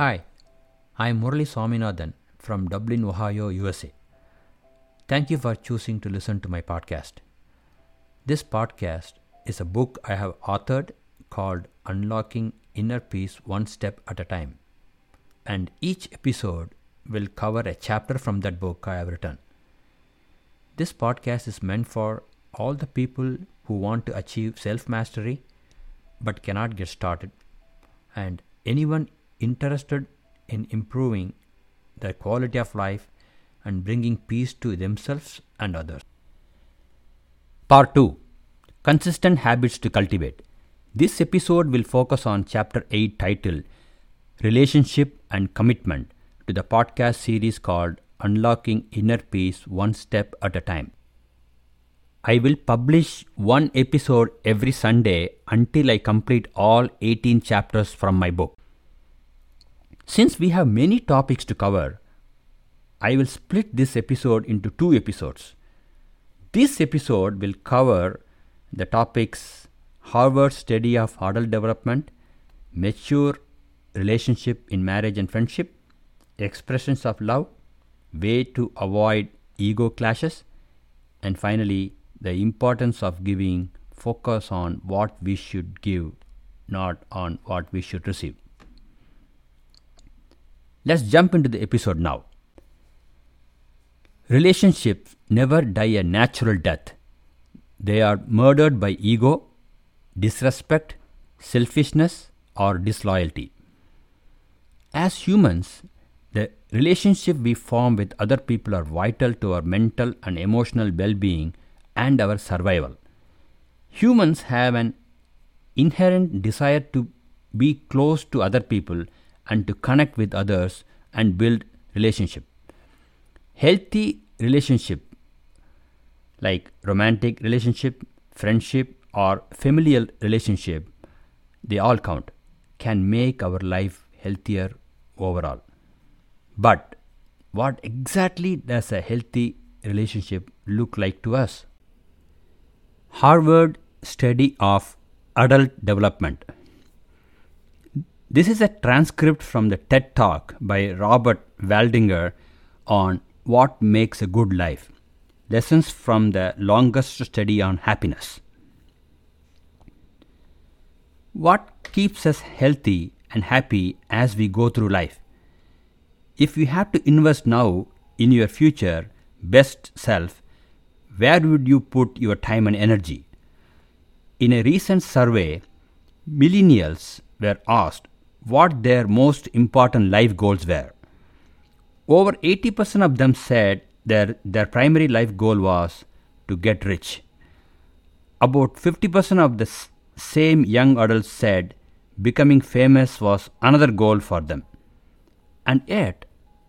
Hi, I am Murali Swaminathan from Dublin, Ohio, USA. Thank you for choosing to listen to my podcast. This podcast is a book I have authored called Unlocking Inner Peace One Step at a Time. And each episode will cover a chapter from that book I have written. This podcast is meant for all the people who want to achieve self mastery but cannot get started, and anyone interested in improving their quality of life and bringing peace to themselves and others. Part 2 Consistent Habits to Cultivate. This episode will focus on Chapter 8 titled Relationship and Commitment to the podcast series called Unlocking Inner Peace One Step at a Time. I will publish one episode every Sunday until I complete all 18 chapters from my book. Since we have many topics to cover, I will split this episode into two episodes. This episode will cover the topics Harvard study of adult development, mature relationship in marriage and friendship, expressions of love, way to avoid ego clashes, and finally the importance of giving focus on what we should give, not on what we should receive. Let's jump into the episode now. Relationships never die a natural death. They are murdered by ego, disrespect, selfishness, or disloyalty. As humans, the relationship we form with other people are vital to our mental and emotional well being and our survival. Humans have an inherent desire to be close to other people and to connect with others and build relationship. Healthy relationship like romantic relationship, friendship or familial relationship they all count can make our life healthier overall. But what exactly does a healthy relationship look like to us? Harvard Study of Adult Development. This is a transcript from the TED Talk by Robert Waldinger on what makes a good life. Lessons from the longest study on happiness. What keeps us healthy and happy as we go through life? If you have to invest now in your future best self, where would you put your time and energy? In a recent survey, millennials were asked what their most important life goals were. Over 80% of them said their, their primary life goal was to get rich. About 50% of the s- same young adults said becoming famous was another goal for them. And yet,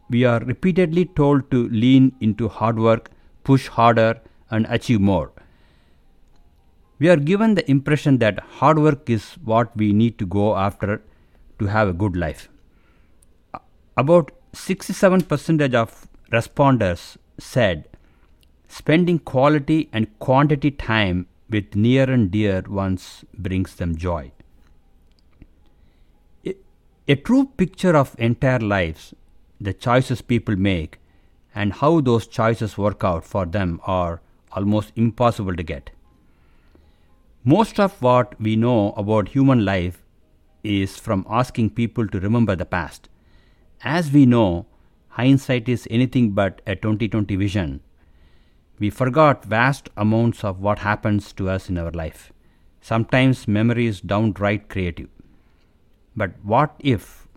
we are repeatedly told to lean into hard work, push harder, and achieve more. We are given the impression that hard work is what we need to go after to have a good life. About 67% of responders said spending quality and quantity time with near and dear ones brings them joy. A, a true picture of entire lives, the choices people make, and how those choices work out for them are almost impossible to get. Most of what we know about human life is from asking people to remember the past. As we know, hindsight is anything but a 2020 vision. We forgot vast amounts of what happens to us in our life. Sometimes memory is downright creative. But what if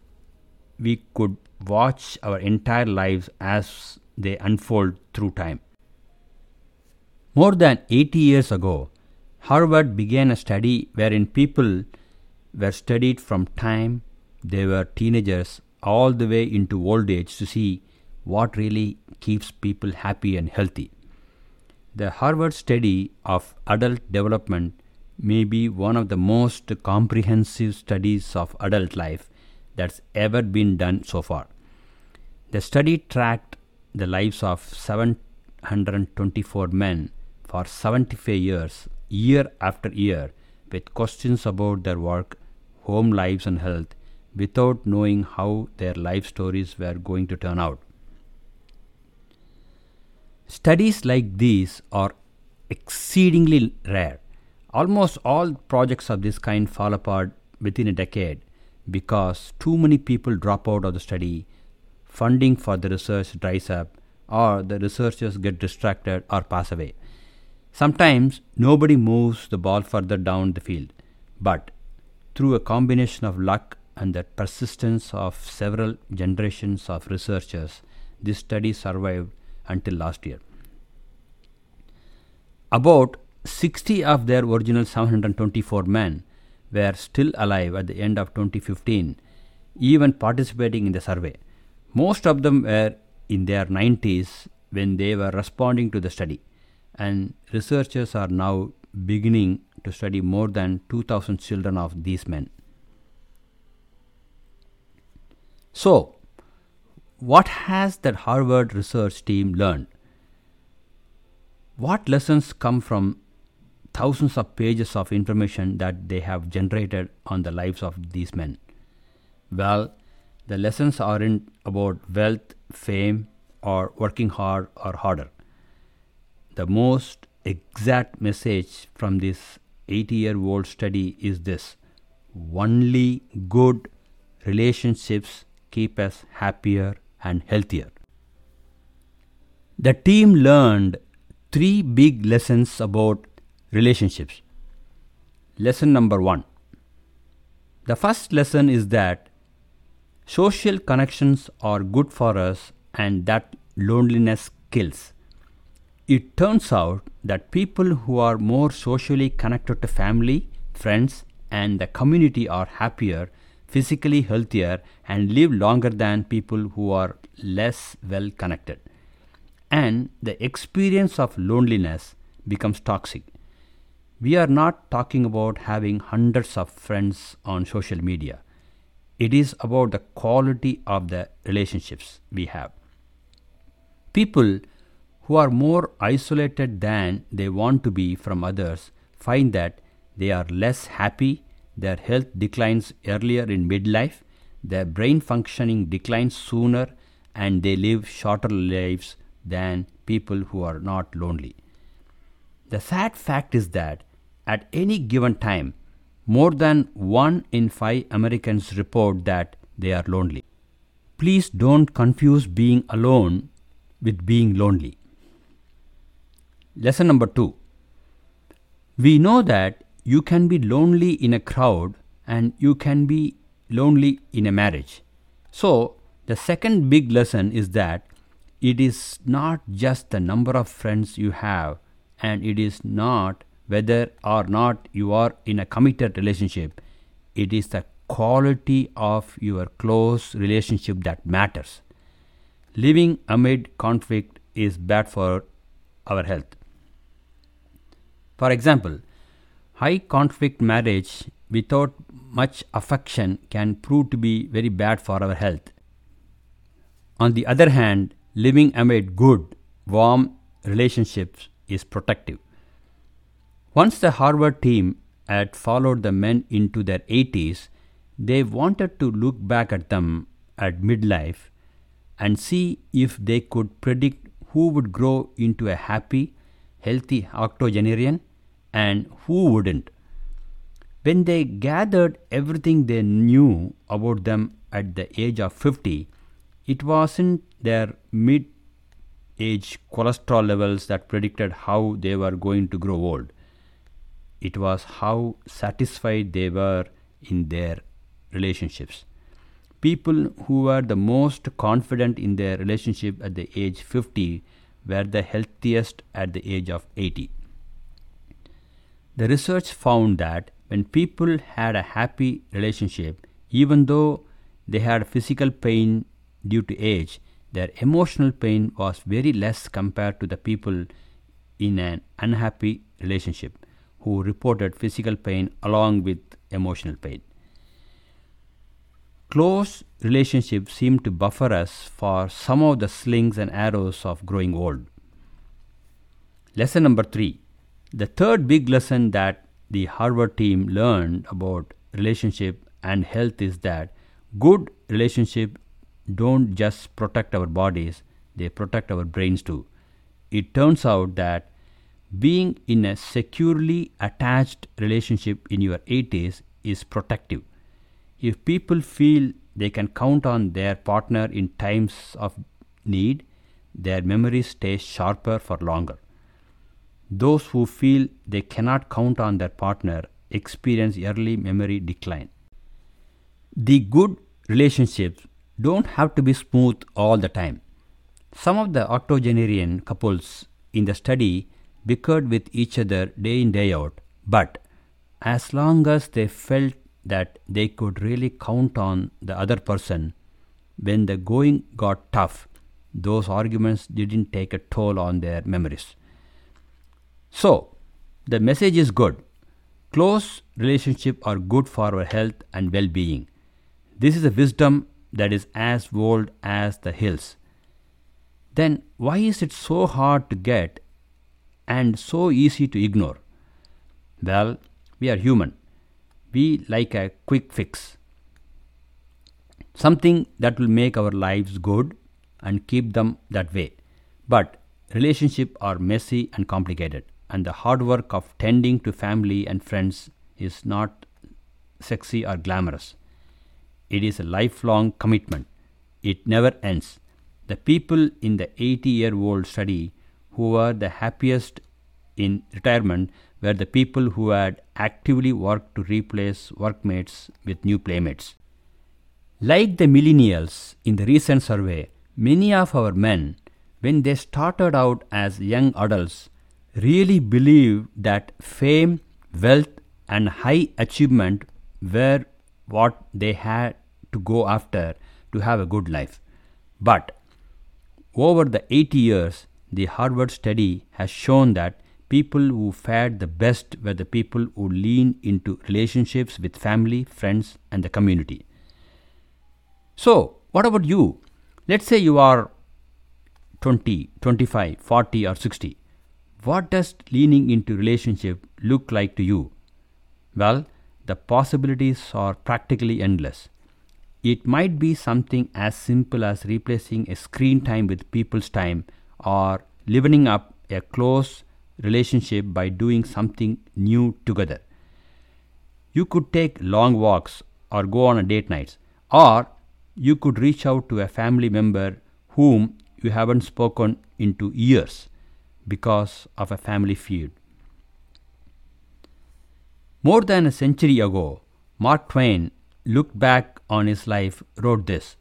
we could watch our entire lives as they unfold through time? More than 80 years ago, Harvard began a study wherein people were studied from time they were teenagers all the way into old age to see what really keeps people happy and healthy. The Harvard study of adult development may be one of the most comprehensive studies of adult life that's ever been done so far. The study tracked the lives of 724 men for 75 years, year after year, with questions about their work, home lives and health, without knowing how their life stories were going to turn out. Studies like these are exceedingly rare. Almost all projects of this kind fall apart within a decade because too many people drop out of the study, funding for the research dries up, or the researchers get distracted or pass away. Sometimes nobody moves the ball further down the field, but through a combination of luck and the persistence of several generations of researchers, this study survived until last year. About 60 of their original 724 men were still alive at the end of 2015, even participating in the survey. Most of them were in their 90s when they were responding to the study, and researchers are now beginning to study more than 2000 children of these men. So, what has that Harvard research team learned? What lessons come from thousands of pages of information that they have generated on the lives of these men? Well, the lessons aren't about wealth, fame, or working hard or harder. The most exact message from this 80 year old study is this only good relationships keep us happier and healthier. The team learned three big lessons about relationships. Lesson number one. The first lesson is that social connections are good for us and that loneliness kills. It turns out that people who are more socially connected to family, friends, and the community are happier, physically healthier, and live longer than people who are less well connected. And the experience of loneliness becomes toxic. We are not talking about having hundreds of friends on social media. It is about the quality of the relationships we have. People who are more isolated than they want to be from others find that they are less happy, their health declines earlier in midlife, their brain functioning declines sooner, and they live shorter lives than people who are not lonely. The sad fact is that at any given time, more than one in five Americans report that they are lonely. Please don't confuse being alone with being lonely. Lesson number two We know that you can be lonely in a crowd and you can be lonely in a marriage. So, the second big lesson is that it is not just the number of friends you have, and it is not whether or not you are in a committed relationship, it is the quality of your close relationship that matters. Living amid conflict is bad for our health. For example, high conflict marriage without much affection can prove to be very bad for our health. On the other hand, living amid good, warm relationships is protective. Once the Harvard team had followed the men into their 80s, they wanted to look back at them at midlife and see if they could predict who would grow into a happy, healthy octogenarian and who wouldn't. When they gathered everything they knew about them at the age of 50, it wasn't their mid age cholesterol levels that predicted how they were going to grow old. It was how satisfied they were in their relationships. People who were the most confident in their relationship at the age 50 were the healthiest at the age of 80. The research found that when people had a happy relationship, even though they had physical pain due to age, their emotional pain was very less compared to the people in an unhappy relationship who reported physical pain along with emotional pain. Close relationships seem to buffer us for some of the slings and arrows of growing old. Lesson number three. The third big lesson that the Harvard team learned about relationship and health is that good relationships don't just protect our bodies, they protect our brains too. It turns out that being in a securely attached relationship in your 80s is protective. If people feel they can count on their partner in times of need, their memory stays sharper for longer. Those who feel they cannot count on their partner experience early memory decline. The good relationships don't have to be smooth all the time. Some of the octogenarian couples in the study bickered with each other day in day out, but as long as they felt that they could really count on the other person when the going got tough, those arguments didn't take a toll on their memories. So, the message is good. Close relationships are good for our health and well being. This is a wisdom that is as old as the hills. Then, why is it so hard to get and so easy to ignore? Well, we are human. We like a quick fix. Something that will make our lives good and keep them that way. But relationships are messy and complicated, and the hard work of tending to family and friends is not sexy or glamorous. It is a lifelong commitment. It never ends. The people in the 80 year old study who were the happiest in retirement were the people who had actively worked to replace workmates with new playmates. Like the millennials in the recent survey, many of our men, when they started out as young adults, really believed that fame, wealth, and high achievement were what they had to go after to have a good life. But over the 80 years, the Harvard study has shown that people who fared the best were the people who leaned into relationships with family, friends, and the community. So, what about you? Let's say you are 20, 25, 40, or 60. What does leaning into relationship look like to you? Well, the possibilities are practically endless. It might be something as simple as replacing a screen time with people's time or livening up a close relationship by doing something new together. You could take long walks or go on a date nights or you could reach out to a family member whom you haven't spoken into years because of a family feud. More than a century ago, Mark Twain looked back on his life, wrote this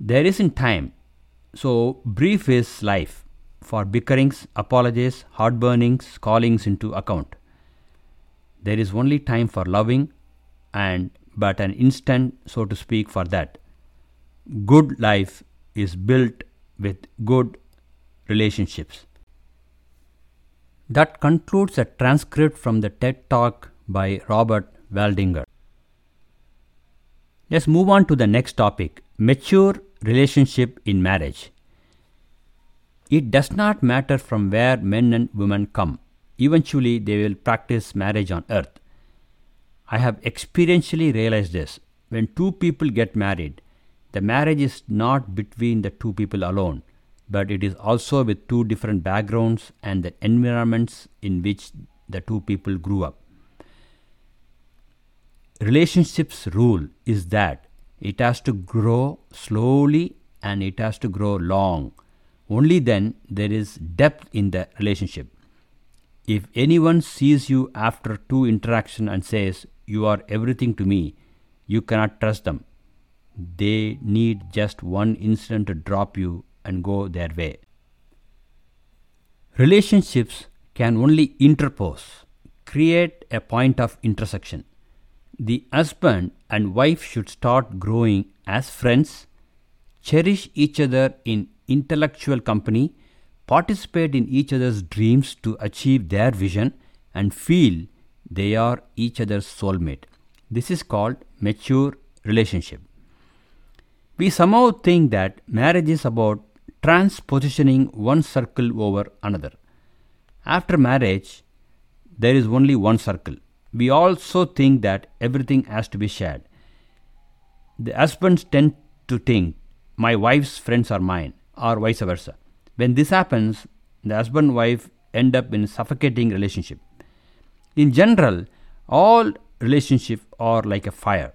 There isn't time, so brief is life, for bickerings, apologies, heartburnings, callings into account. There is only time for loving, and but an instant, so to speak, for that. Good life is built with good relationships. That concludes a transcript from the TED Talk by Robert Waldinger. Let's move on to the next topic mature relationship in marriage. It does not matter from where men and women come, eventually, they will practice marriage on earth. I have experientially realized this. When two people get married, the marriage is not between the two people alone but it is also with two different backgrounds and the environments in which the two people grew up. Relationships rule is that it has to grow slowly and it has to grow long. Only then there is depth in the relationship. If anyone sees you after two interaction and says you are everything to me, you cannot trust them. They need just one incident to drop you and go their way. Relationships can only interpose, create a point of intersection. The husband and wife should start growing as friends, cherish each other in intellectual company, participate in each other's dreams to achieve their vision, and feel they are each other's soulmate. This is called mature relationship. We somehow think that marriage is about transpositioning one circle over another. After marriage, there is only one circle. We also think that everything has to be shared. the husbands tend to think my wife's friends are mine or vice versa. When this happens, the husband wife end up in a suffocating relationship. In general, all relationships are like a fire.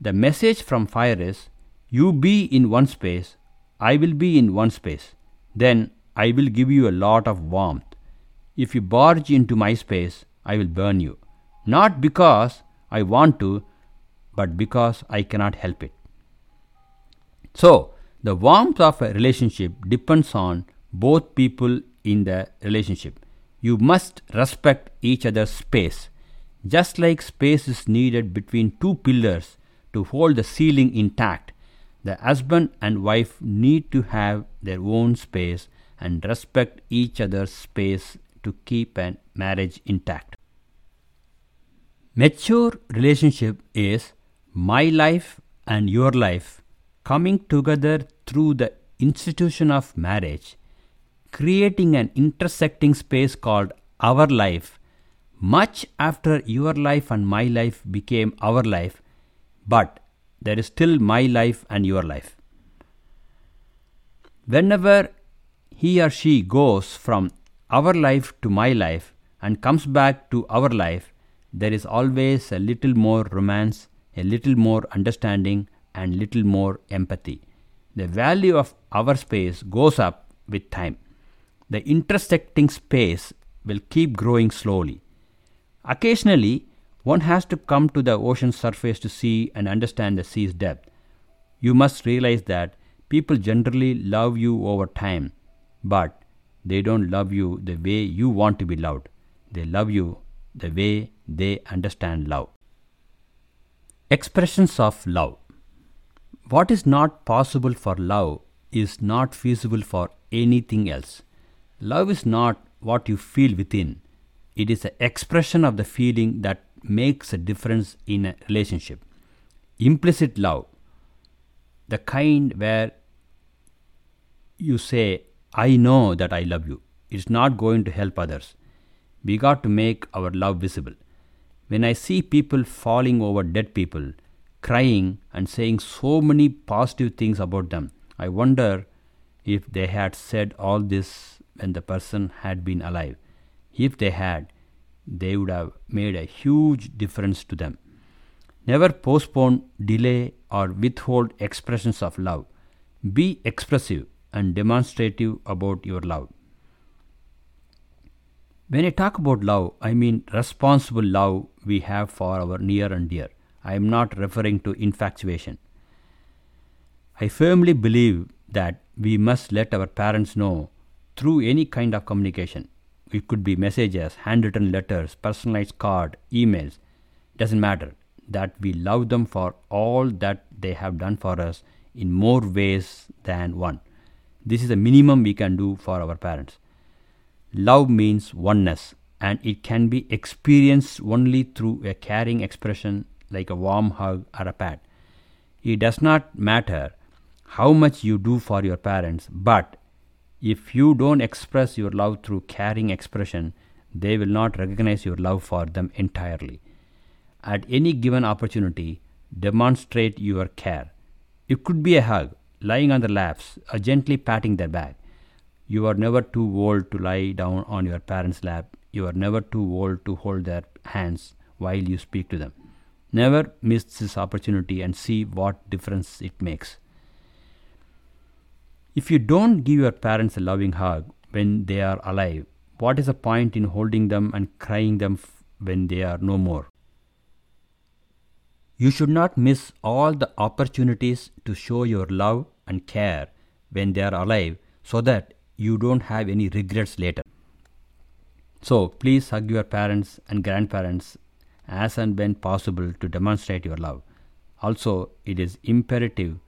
The message from fire is you be in one space, I will be in one space. Then I will give you a lot of warmth. If you barge into my space, I will burn you. Not because I want to, but because I cannot help it. So, the warmth of a relationship depends on both people in the relationship. You must respect each other's space. Just like space is needed between two pillars to hold the ceiling intact, the husband and wife need to have their own space and respect each other's space to keep a marriage intact. Mature relationship is my life and your life coming together through the institution of marriage, creating an intersecting space called our life, much after your life and my life became our life, but there is still my life and your life. Whenever he or she goes from our life to my life and comes back to our life, there is always a little more romance, a little more understanding, and little more empathy. The value of our space goes up with time. The intersecting space will keep growing slowly. Occasionally, one has to come to the ocean surface to see and understand the sea's depth. You must realize that people generally love you over time, but they don't love you the way you want to be loved. They love you the way they understand love. Expressions of love. What is not possible for love is not feasible for anything else. Love is not what you feel within, it is the expression of the feeling that makes a difference in a relationship. Implicit love, the kind where you say, I know that I love you, is not going to help others. We got to make our love visible. When I see people falling over dead people, crying and saying so many positive things about them. I wonder if they had said all this when the person had been alive. If they had, they would have made a huge difference to them. Never postpone, delay, or withhold expressions of love. Be expressive and demonstrative about your love. When I talk about love, I mean responsible love we have for our near and dear. I am not referring to infatuation. I firmly believe that we must let our parents know through any kind of communication. It could be messages, handwritten letters, personalized card, emails, doesn't matter that we love them for all that they have done for us in more ways than one. This is the minimum we can do for our parents. Love means oneness and it can be experienced only through a caring expression like a warm hug or a pat. It does not matter how much you do for your parents, but if you don't express your love through caring expression, they will not recognize your love for them entirely. At any given opportunity, demonstrate your care. It could be a hug, lying on their laps, or gently patting their back. You are never too old to lie down on your parents' lap. You are never too old to hold their hands while you speak to them. Never miss this opportunity and see what difference it makes. If you don't give your parents a loving hug when they are alive, what is the point in holding them and crying them when they are no more? You should not miss all the opportunities to show your love and care when they are alive so that you don't have any regrets later. So please hug your parents and grandparents as and when possible to demonstrate your love. Also, it is imperative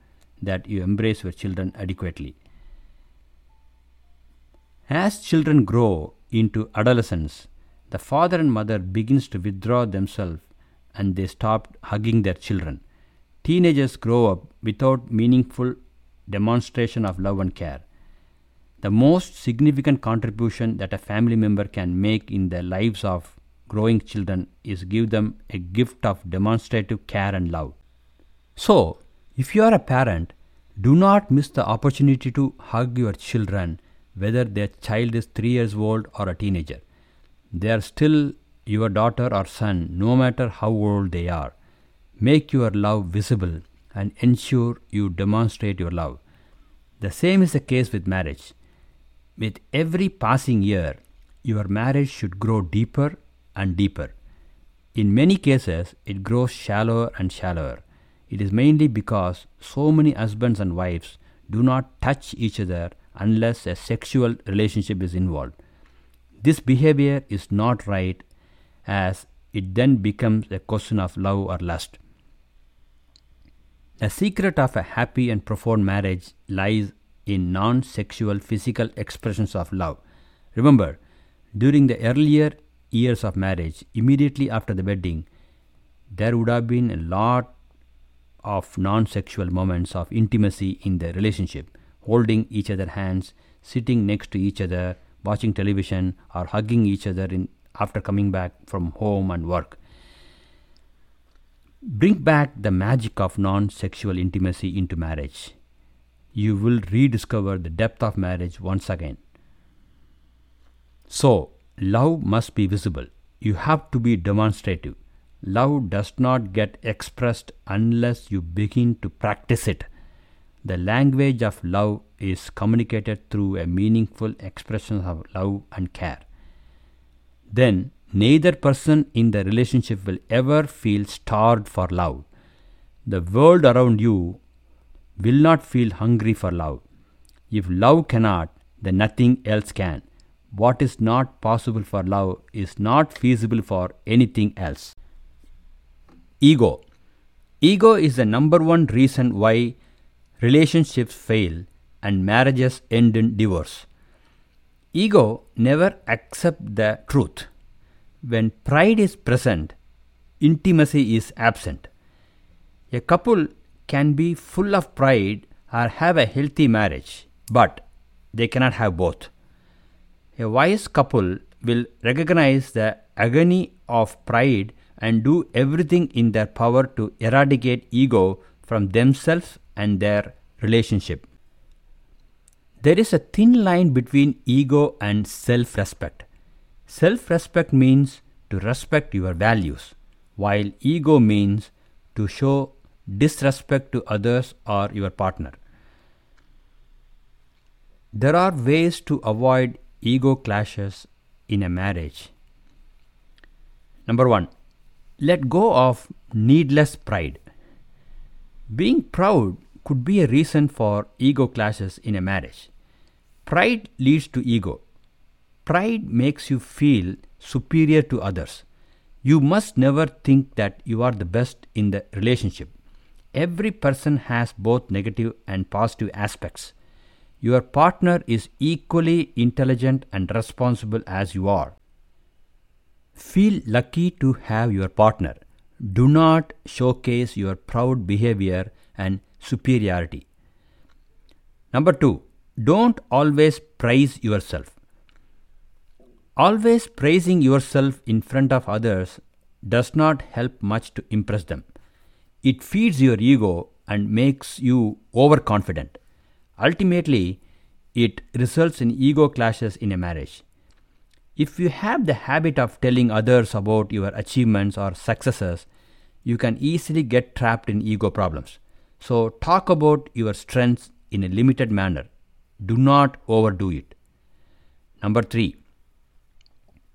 that you embrace your children adequately. As children grow into adolescence, the father and mother begins to withdraw themselves and they stop hugging their children. Teenagers grow up without meaningful demonstration of love and care. The most significant contribution that a family member can make in the lives of growing children is give them a gift of demonstrative care and love. So, If you are a parent, do not miss the opportunity to hug your children, whether their child is 3 years old or a teenager. They are still your daughter or son, no matter how old they are. Make your love visible and ensure you demonstrate your love. The same is the case with marriage. With every passing year, your marriage should grow deeper and deeper. In many cases, it grows shallower and shallower. It is mainly because so many husbands and wives do not touch each other unless a sexual relationship is involved. This behavior is not right as it then becomes a question of love or lust. The secret of a happy and profound marriage lies in non sexual physical expressions of love. Remember, during the earlier years of marriage, immediately after the wedding, there would have been a lot of non sexual moments of intimacy in their relationship, holding each other's hands, sitting next to each other, watching television, or hugging each other in, after coming back from home and work. Bring back the magic of non sexual intimacy into marriage. You will rediscover the depth of marriage once again. So, love must be visible. You have to be demonstrative. Love does not get expressed unless you begin to practice it. The language of love is communicated through a meaningful expression of love and care. Then, neither person in the relationship will ever feel starved for love. The world around you will not feel hungry for love. If love cannot, then nothing else can. What is not possible for love is not feasible for anything else. Ego. Ego is the number one reason why relationships fail and marriages end in divorce. Ego never accepts the truth. When pride is present, intimacy is absent. A couple can be full of pride or have a healthy marriage, but they cannot have both. A wise couple will recognize the agony of pride and do everything in their power to eradicate ego from themselves and their relationship. There is a thin line between ego and self respect. Self respect means to respect your values, while ego means to show disrespect to others or your partner. There are ways to avoid ego clashes in a marriage. Number one, let go of needless pride. Being proud could be a reason for ego clashes in a marriage. Pride leads to ego. Pride makes you feel superior to others. You must never think that you are the best in the relationship. Every person has both negative and positive aspects. Your partner is equally intelligent and responsible as you are. Feel lucky to have your partner. Do not showcase your proud behavior and superiority. Number two, don't always praise yourself. Always praising yourself in front of others does not help much to impress them. It feeds your ego and makes you overconfident. Ultimately, it results in ego clashes in a marriage. If you have the habit of telling others about your achievements or successes, you can easily get trapped in ego problems. So, talk about your strengths in a limited manner. Do not overdo it. Number three,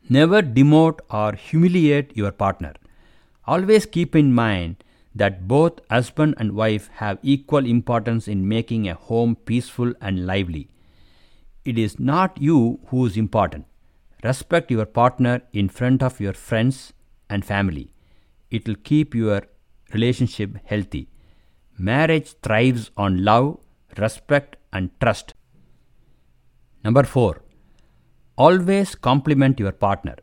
never demote or humiliate your partner. Always keep in mind that both husband and wife have equal importance in making a home peaceful and lively. It is not you who is important. Respect your partner in front of your friends and family. It will keep your relationship healthy. Marriage thrives on love, respect, and trust. Number four, always compliment your partner.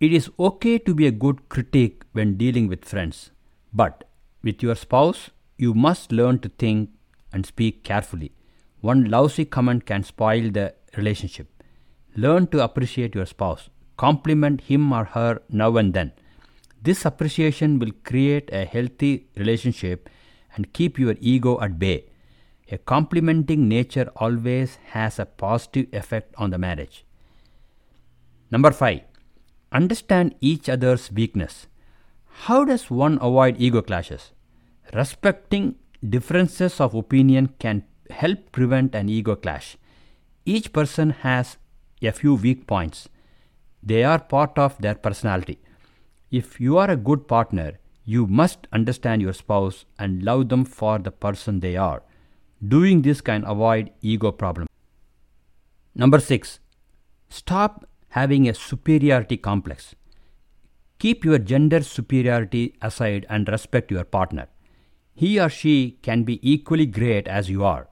It is okay to be a good critic when dealing with friends. But with your spouse, you must learn to think and speak carefully. One lousy comment can spoil the relationship. Learn to appreciate your spouse. Compliment him or her now and then. This appreciation will create a healthy relationship and keep your ego at bay. A complimenting nature always has a positive effect on the marriage. Number 5. Understand each other's weakness. How does one avoid ego clashes? Respecting differences of opinion can help prevent an ego clash. Each person has a few weak points. They are part of their personality. If you are a good partner, you must understand your spouse and love them for the person they are. Doing this can avoid ego problems. Number 6. Stop having a superiority complex. Keep your gender superiority aside and respect your partner. He or she can be equally great as you are.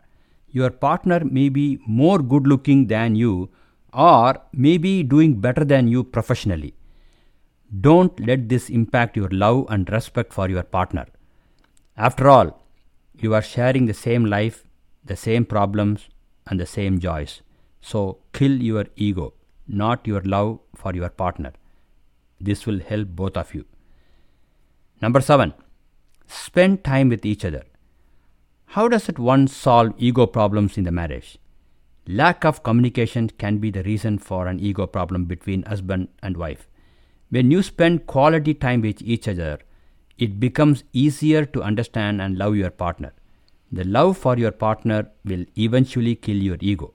Your partner may be more good looking than you or maybe doing better than you professionally. Don't let this impact your love and respect for your partner. After all, you are sharing the same life, the same problems, and the same joys. So kill your ego, not your love for your partner. This will help both of you. Number seven, spend time with each other. How does it one solve ego problems in the marriage? Lack of communication can be the reason for an ego problem between husband and wife. When you spend quality time with each other, it becomes easier to understand and love your partner. The love for your partner will eventually kill your ego.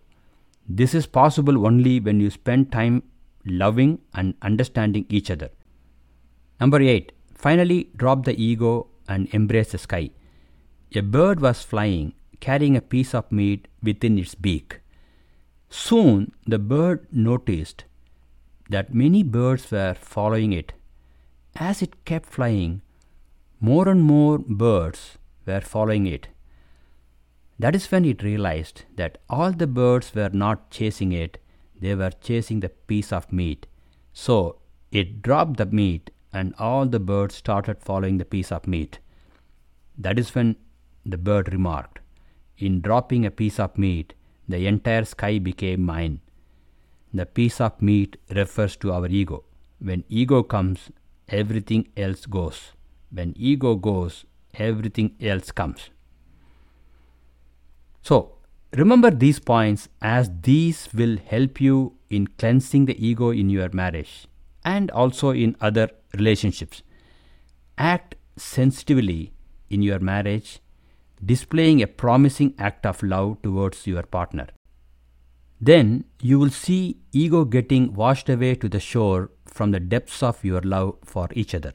This is possible only when you spend time loving and understanding each other. Number 8. Finally, drop the ego and embrace the sky. A bird was flying, carrying a piece of meat within its beak. Soon the bird noticed that many birds were following it. As it kept flying, more and more birds were following it. That is when it realized that all the birds were not chasing it, they were chasing the piece of meat. So it dropped the meat and all the birds started following the piece of meat. That is when the bird remarked, In dropping a piece of meat, the entire sky became mine. The piece of meat refers to our ego. When ego comes, everything else goes. When ego goes, everything else comes. So, remember these points as these will help you in cleansing the ego in your marriage and also in other relationships. Act sensitively in your marriage, displaying a promising act of love towards your partner. Then you will see ego getting washed away to the shore from the depths of your love for each other.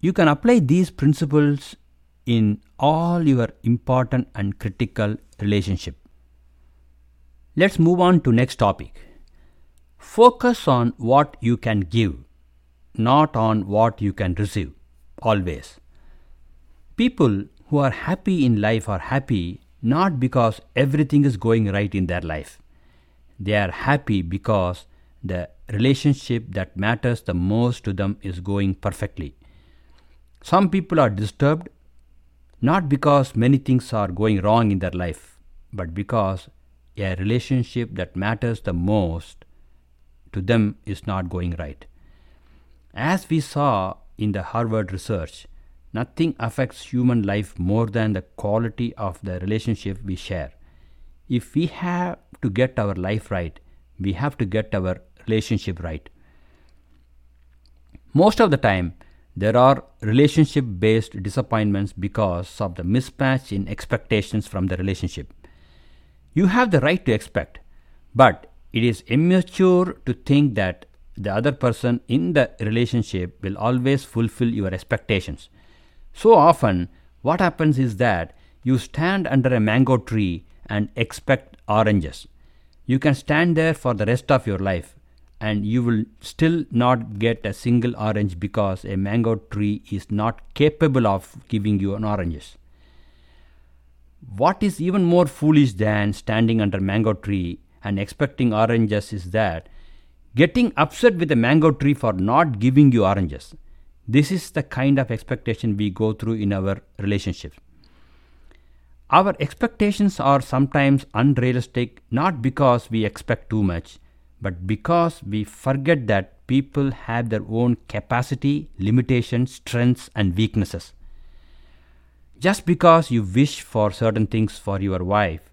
You can apply these principles in all your important and critical relationship. Let's move on to next topic. Focus on what you can give, not on what you can receive, always. People who are happy in life are happy not because everything is going right in their life. They are happy because the relationship that matters the most to them is going perfectly. Some people are disturbed not because many things are going wrong in their life, but because a relationship that matters the most to them is not going right. As we saw in the Harvard research, Nothing affects human life more than the quality of the relationship we share. If we have to get our life right, we have to get our relationship right. Most of the time, there are relationship based disappointments because of the mismatch in expectations from the relationship. You have the right to expect, but it is immature to think that the other person in the relationship will always fulfill your expectations. So often, what happens is that you stand under a mango tree and expect oranges. You can stand there for the rest of your life and you will still not get a single orange because a mango tree is not capable of giving you an oranges. What is even more foolish than standing under mango tree and expecting oranges is that getting upset with a mango tree for not giving you oranges. This is the kind of expectation we go through in our relationships. Our expectations are sometimes unrealistic not because we expect too much, but because we forget that people have their own capacity, limitations, strengths, and weaknesses. Just because you wish for certain things for your wife,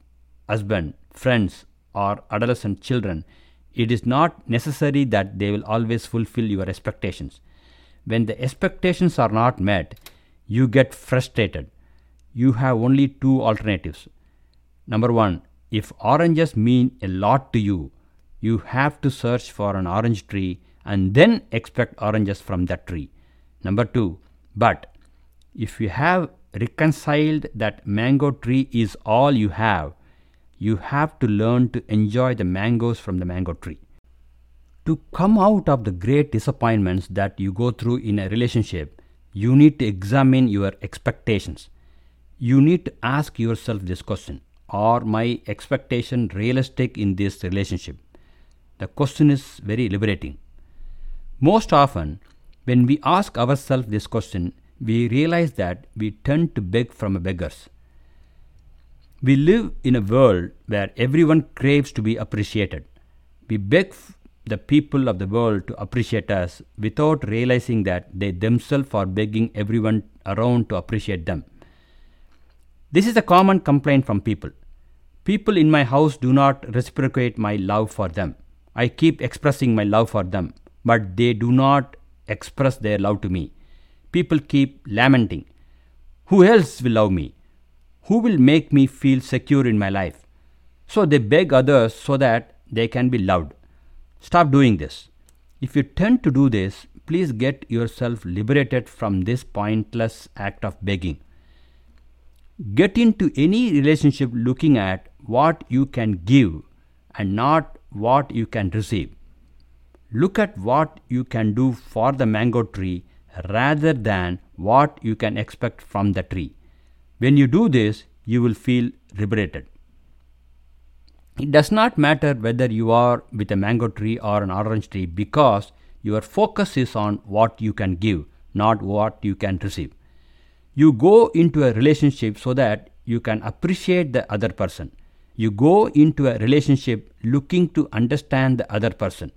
husband, friends, or adolescent children, it is not necessary that they will always fulfill your expectations. When the expectations are not met, you get frustrated. You have only two alternatives. Number one, if oranges mean a lot to you, you have to search for an orange tree and then expect oranges from that tree. Number two, but if you have reconciled that mango tree is all you have, you have to learn to enjoy the mangoes from the mango tree. To come out of the great disappointments that you go through in a relationship, you need to examine your expectations. You need to ask yourself this question Are my expectations realistic in this relationship? The question is very liberating. Most often, when we ask ourselves this question, we realize that we tend to beg from beggars. We live in a world where everyone craves to be appreciated. We beg the people of the world to appreciate us without realizing that they themselves are begging everyone around to appreciate them. This is a common complaint from people. People in my house do not reciprocate my love for them. I keep expressing my love for them, but they do not express their love to me. People keep lamenting. Who else will love me? Who will make me feel secure in my life? So they beg others so that they can be loved. Stop doing this. If you tend to do this, please get yourself liberated from this pointless act of begging. Get into any relationship looking at what you can give and not what you can receive. Look at what you can do for the mango tree rather than what you can expect from the tree. When you do this, you will feel liberated. It does not matter whether you are with a mango tree or an orange tree because your focus is on what you can give, not what you can receive. You go into a relationship so that you can appreciate the other person. You go into a relationship looking to understand the other person.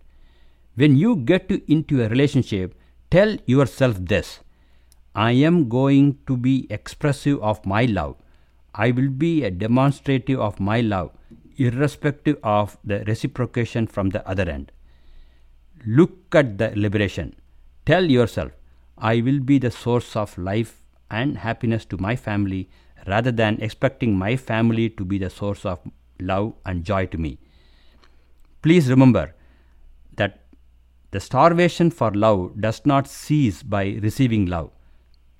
When you get to, into a relationship, tell yourself this I am going to be expressive of my love. I will be a demonstrative of my love, irrespective of the reciprocation from the other end. Look at the liberation. Tell yourself, I will be the source of life and happiness to my family rather than expecting my family to be the source of love and joy to me. Please remember that the starvation for love does not cease by receiving love.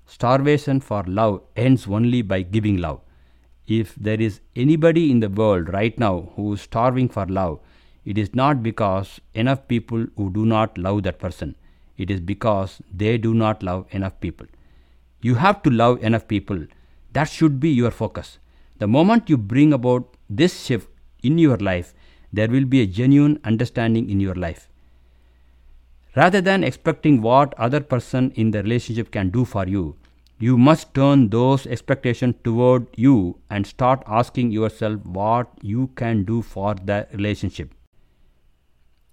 Starvation for love ends only by giving love. If there is anybody in the world right now who is starving for love, it is not because enough people who do not love that person. It is because they do not love enough people. You have to love enough people. That should be your focus. The moment you bring about this shift in your life, there will be a genuine understanding in your life. Rather than expecting what other person in the relationship can do for you, you must turn those expectations toward you and start asking yourself what you can do for the relationship.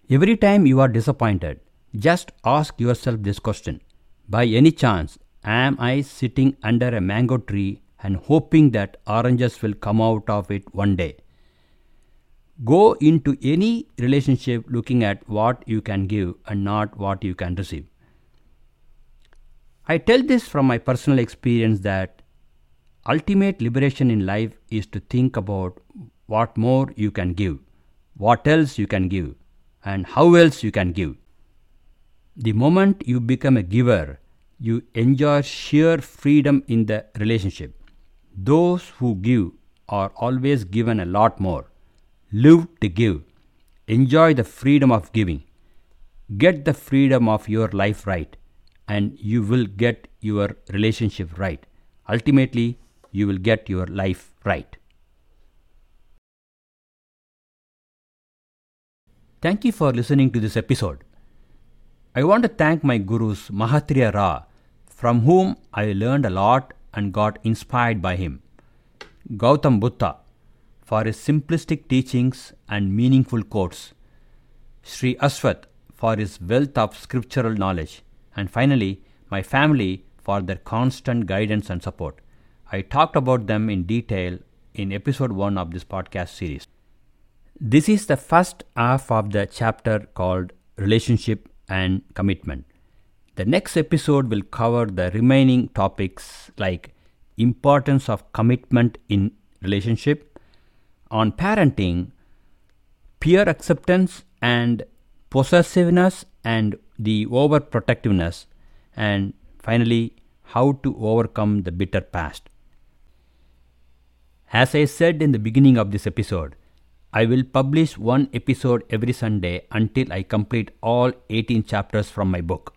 Every time you are disappointed, just ask yourself this question By any chance, am I sitting under a mango tree and hoping that oranges will come out of it one day? Go into any relationship looking at what you can give and not what you can receive. I tell this from my personal experience that ultimate liberation in life is to think about what more you can give, what else you can give, and how else you can give. The moment you become a giver, you enjoy sheer freedom in the relationship. Those who give are always given a lot more. Live to give. Enjoy the freedom of giving. Get the freedom of your life right, and you will get your relationship right. Ultimately, you will get your life right. Thank you for listening to this episode. I want to thank my gurus Mahatria Ra, from whom I learned a lot and got inspired by him. Gautam Buddha, for his simplistic teachings and meaningful quotes. Sri Aswath for his wealth of scriptural knowledge. And finally, my family for their constant guidance and support. I talked about them in detail in episode 1 of this podcast series. This is the first half of the chapter called Relationship and Commitment. The next episode will cover the remaining topics like importance of commitment in relationship, on parenting, peer acceptance and possessiveness and the overprotectiveness, and finally, how to overcome the bitter past. As I said in the beginning of this episode, I will publish one episode every Sunday until I complete all 18 chapters from my book.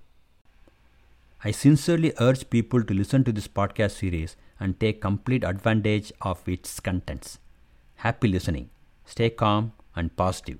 I sincerely urge people to listen to this podcast series and take complete advantage of its contents. Happy listening. Stay calm and positive.